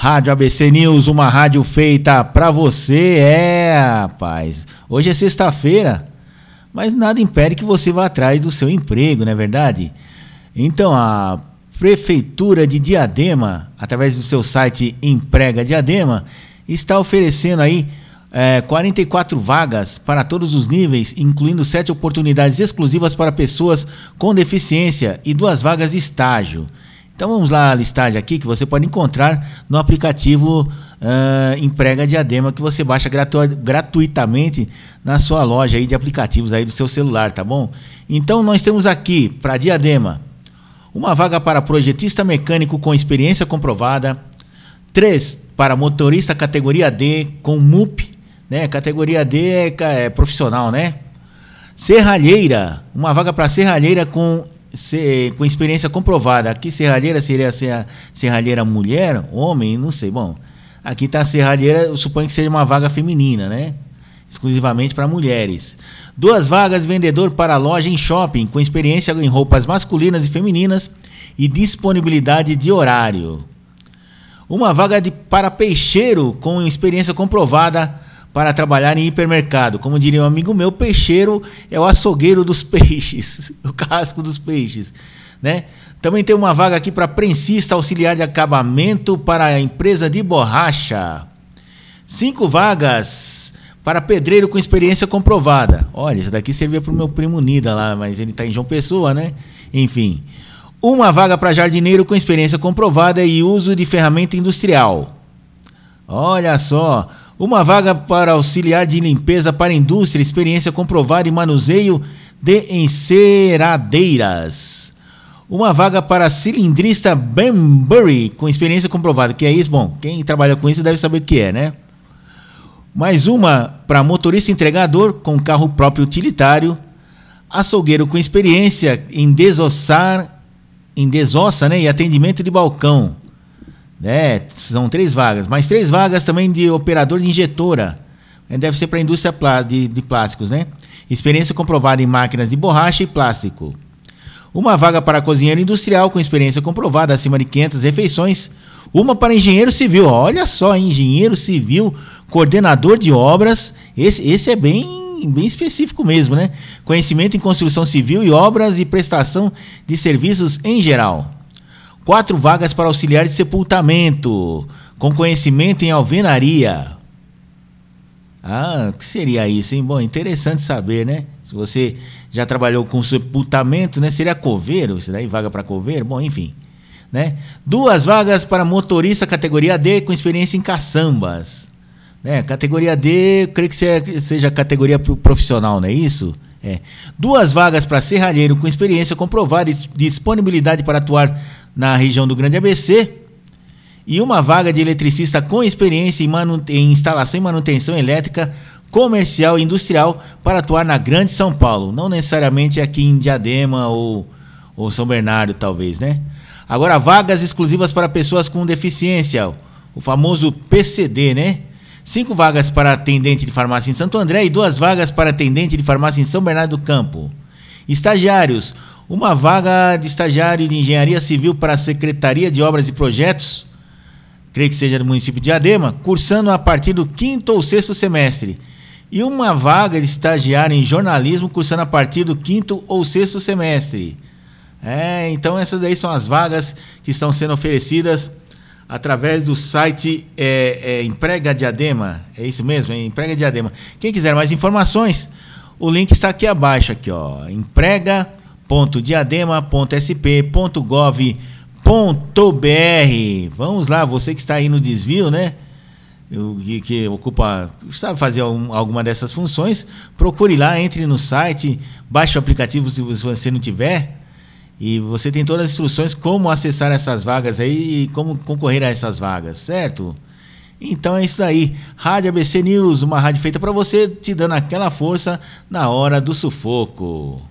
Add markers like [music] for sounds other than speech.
Rádio ABC News, uma rádio feita para você. É, rapaz. Hoje é sexta-feira, mas nada impede que você vá atrás do seu emprego, não é verdade? Então, a Prefeitura de Diadema, através do seu site Emprega Diadema, está oferecendo aí é, 44 vagas para todos os níveis, incluindo sete oportunidades exclusivas para pessoas com deficiência e duas vagas de estágio. Então vamos lá a listagem aqui que você pode encontrar no aplicativo uh, Emprega Diadema que você baixa gratu gratuitamente na sua loja aí de aplicativos aí do seu celular, tá bom? Então nós temos aqui para Diadema uma vaga para projetista mecânico com experiência comprovada, três para motorista categoria D com MUP, né? Categoria D é, é profissional, né? Serralheira, uma vaga para serralheira com ser, com experiência comprovada. Aqui serralheira seria ser, serralheira mulher, homem, não sei. Bom, aqui está serralheira, eu suponho que seja uma vaga feminina, né? Exclusivamente para mulheres. Duas vagas vendedor para loja em shopping, com experiência em roupas masculinas e femininas e disponibilidade de horário. Uma vaga de, para peixeiro com experiência comprovada para trabalhar em hipermercado. Como diria um amigo meu, peixeiro é o açougueiro dos [laughs] peixes, o casco dos peixes. Né? Também tem uma vaga aqui para prensista auxiliar de acabamento para a empresa de borracha. Cinco vagas para pedreiro com experiência comprovada. Olha, isso daqui servia para o meu primo Nida lá, mas ele está em João Pessoa, né? Enfim. Uma vaga para jardineiro com experiência comprovada e uso de ferramenta industrial. Olha só. Uma vaga para auxiliar de limpeza para indústria, experiência comprovada em manuseio de enceradeiras. Uma vaga para cilindrista Banbury, com experiência comprovada. Que é isso? Bom, quem trabalha com isso deve saber o que é, né? Mais uma para motorista entregador com carro próprio utilitário. Açougueiro com experiência em desossar, em desossa né, e atendimento de balcão. É, são três vagas. Mais três vagas também de operador de injetora. É, deve ser para a indústria de, de plásticos, né? Experiência comprovada em máquinas de borracha e plástico. Uma vaga para cozinheiro industrial com experiência comprovada acima de 500 refeições. Uma para engenheiro civil. Olha só, engenheiro civil, coordenador de obras. Esse, esse é bem, bem específico mesmo, né? Conhecimento em construção civil e obras e prestação de serviços em geral quatro vagas para auxiliar de sepultamento, com conhecimento em alvenaria. Ah, o que seria isso, hein? Bom, interessante saber, né? Se você já trabalhou com sepultamento, né? Seria coveiro, isso daí, vaga para coveiro? Bom, enfim. Né? Duas vagas para motorista categoria D com experiência em caçambas. Né? Categoria D, creio que seja categoria profissional, não é isso? É. Duas vagas para serralheiro com experiência comprovada e disponibilidade para atuar na região do Grande ABC e uma vaga de eletricista com experiência em, em instalação e manutenção elétrica comercial e industrial para atuar na Grande São Paulo, não necessariamente aqui em Diadema ou, ou São Bernardo, talvez, né? Agora, vagas exclusivas para pessoas com deficiência, o famoso PCD, né? Cinco vagas para atendente de farmácia em Santo André e duas vagas para atendente de farmácia em São Bernardo do Campo. Estagiários, uma vaga de estagiário de engenharia civil para a Secretaria de Obras e Projetos, creio que seja do município de Adema, cursando a partir do quinto ou sexto semestre. E uma vaga de estagiário em jornalismo, cursando a partir do quinto ou sexto semestre. É, então essas daí são as vagas que estão sendo oferecidas através do site é, é, Emprega Diadema. É isso mesmo, é Emprega Diadema. Quem quiser mais informações, o link está aqui abaixo, aqui, ó. Emprega www.diadema.sp.gov.br. Vamos lá, você que está aí no desvio, né? Que, que ocupa, sabe fazer algum, alguma dessas funções, procure lá, entre no site, baixe o aplicativo se você não tiver. E você tem todas as instruções como acessar essas vagas aí e como concorrer a essas vagas, certo? Então é isso aí. Rádio ABC News, uma rádio feita para você, te dando aquela força na hora do sufoco.